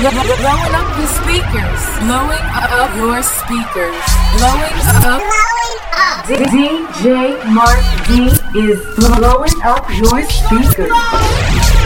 blowing up your speakers. Blowing up your speakers. Blowing up. DJ Mark D is blowing up your speakers.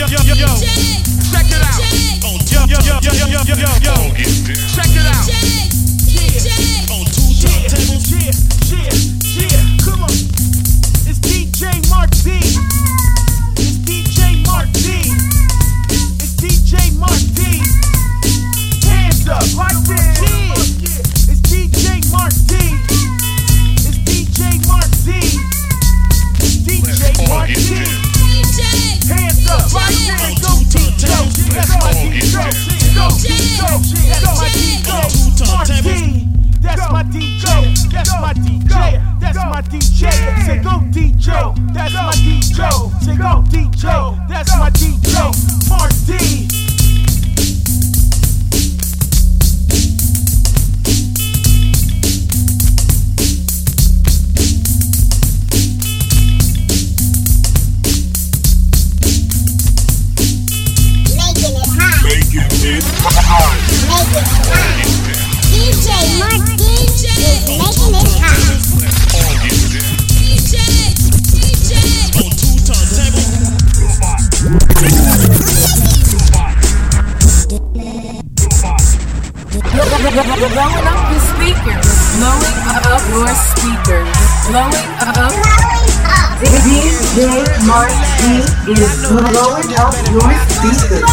yo, yo, that's my DJ, that's my DJ. Say go DJ, that's my DJ. Say go. DJ, that's my DJ. Mark D. Blowing up your speakers. Blowing up your speakers. Blowing up. DJ Mark D is blowing up your speakers.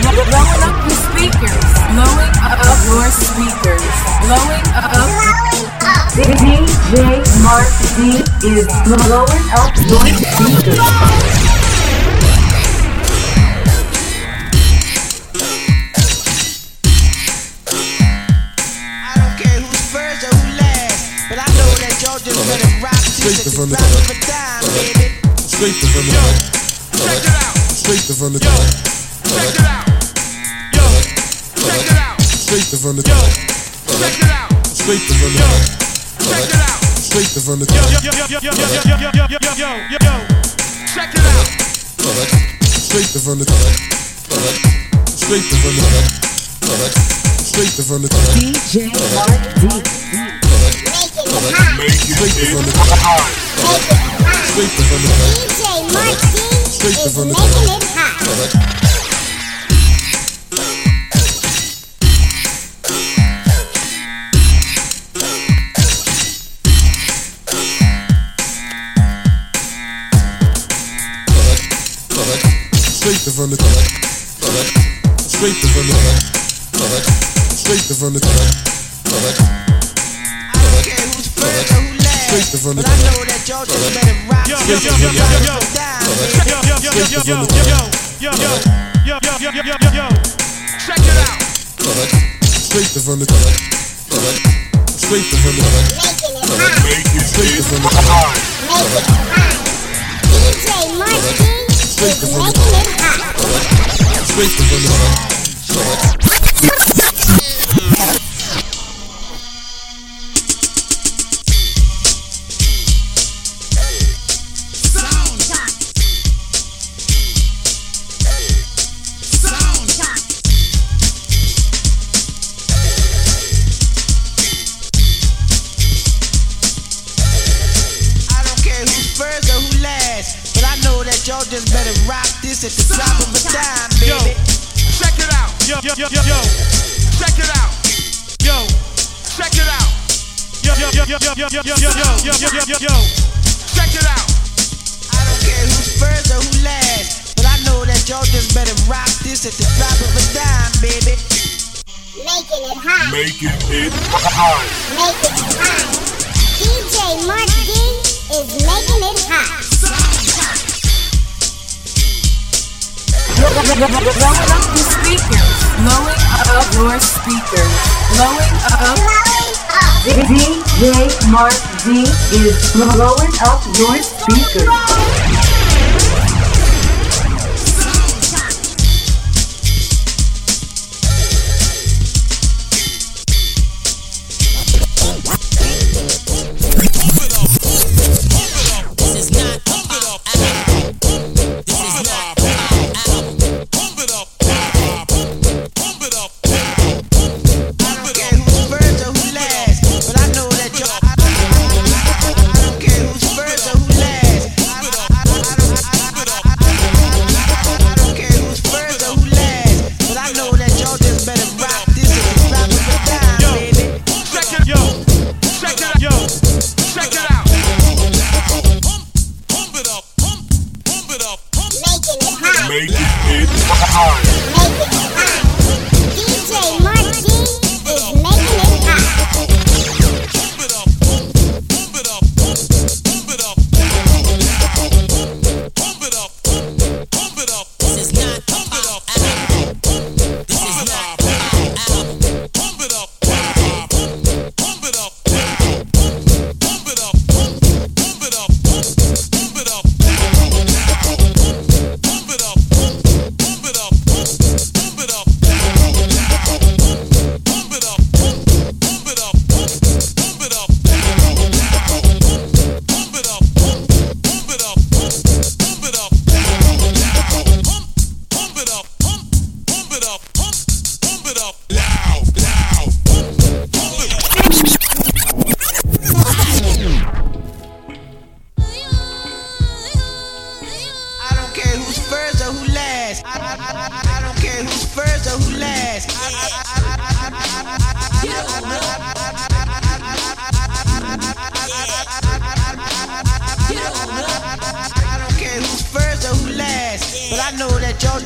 blowing up your speakers, blowing up your speakers, blowing up. DJ Mark D is blowing up your speakers. Straight from the top. Straight from the top. Straight from the top. Check it out. Check it out. Straight to from the top. Check it out. Straight to from the top. Check it out. Straight to from the top. Yo yo yo yo yo yo yo. Check it out. Straight to from the top. Straight to from the top. Straight to from the top. DJ Mark D. Straight to from the top. Straight to from the top. DJ Mark D. Straight to from the top. From the top. Straight from the top. Straight from the top. I don't care who's first or who last. Straight from the But I top. know that y'all just better rock Yo, yo, yo, the yo, yo, yo. Yo, yo, yo, yo, yo, yo, yo, yo, yo, yo, yo, yo. Check it out. Straight from the top. Straight from the top. It. Straight from the top. It hot. DJ Mark Straight from the heart. Straight from the heart. Blowing up your speakers. Blowing up your speakers. Blowing up. DJ Mark D is blowing up your speakers.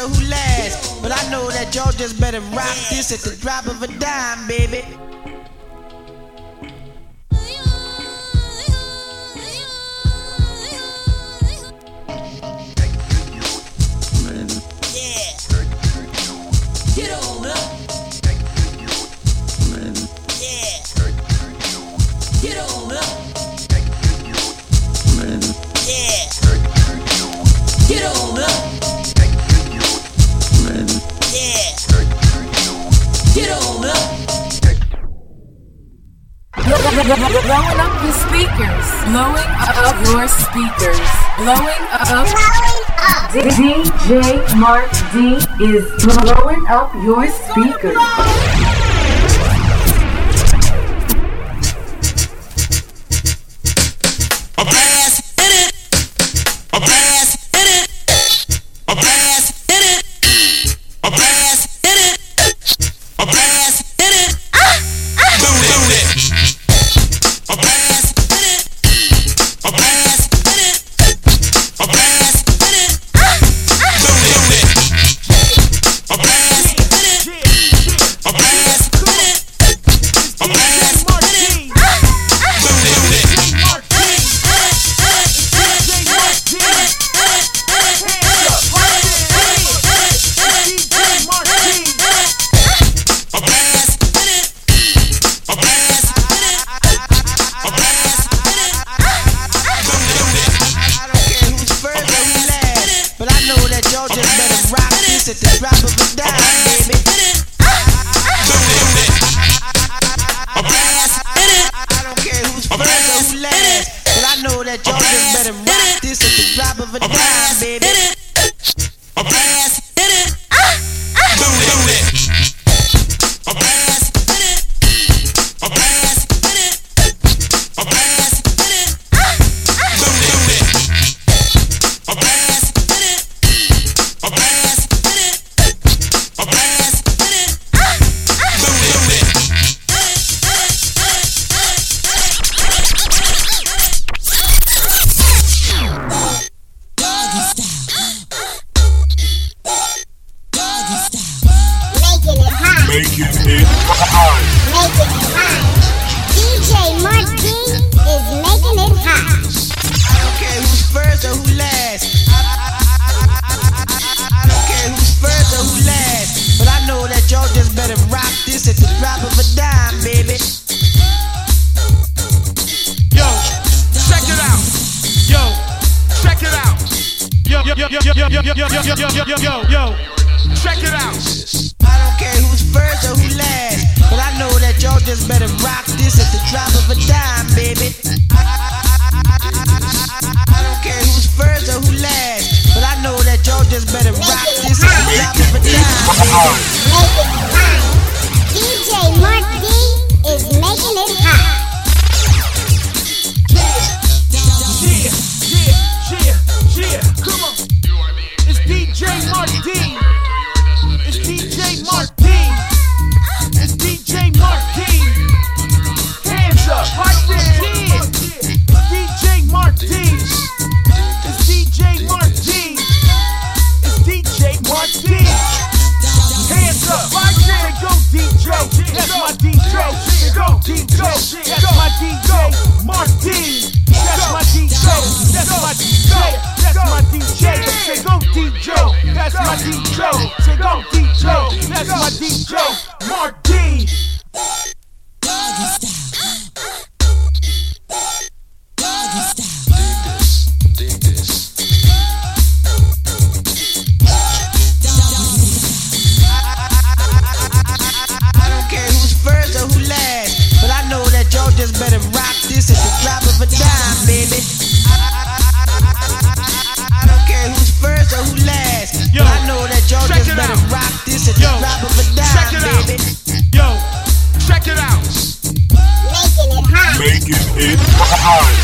who last, but I know that y'all just better rock this at the drop of a dime, baby. blowing up your speakers, blowing up. Blowing up. DJ Mark D is blowing up your speakers. Make it hit. Make it hot. DJ Martin is making it hot. I who's first or who last. I, I, I, I don't care who's first or who last. But I know that y'all just better rock this at the drop of a dime, baby. Yo, check it out. Yo, check it out. Yo, yo, yo, yo, yo, yo, yo, yo, yo, yo, yo, yo. Check it out. Y'all just better rock this at the drop of a dime, baby. DJ. That's my DJ. Mark D. That's my DJ. That's my DJ. That's my DJ. Say go DJ. That's my DJ. Say go DJ. That's my DJ. home.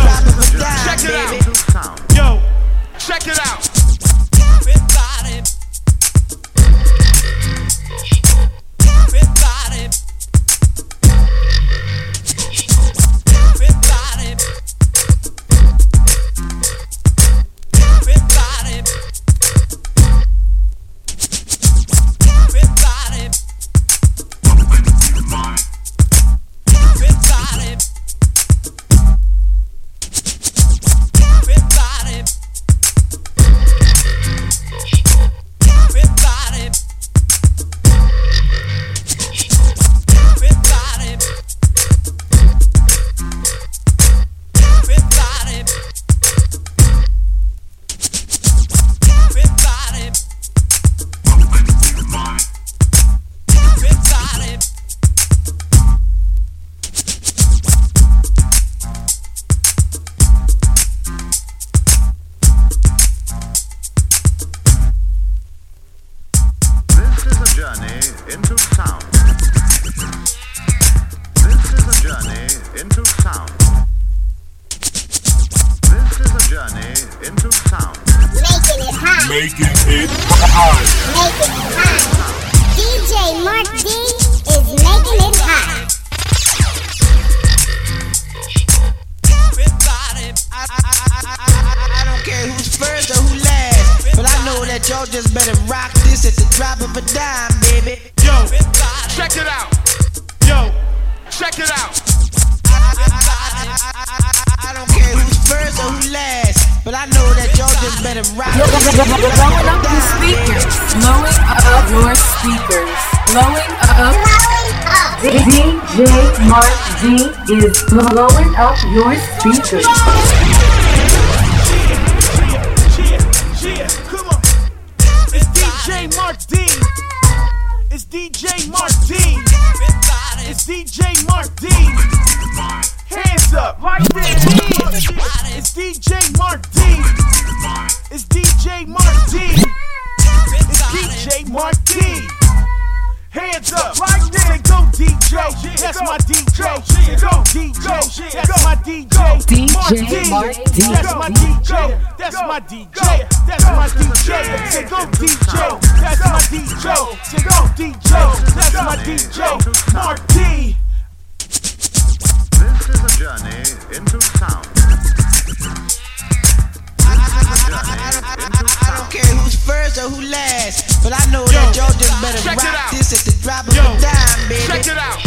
blowing up. DJ Mark D is blowing up your speakers. It's DJ Mark D. It's DJ Mark D. Check it out. This is the of Yo. Check it out.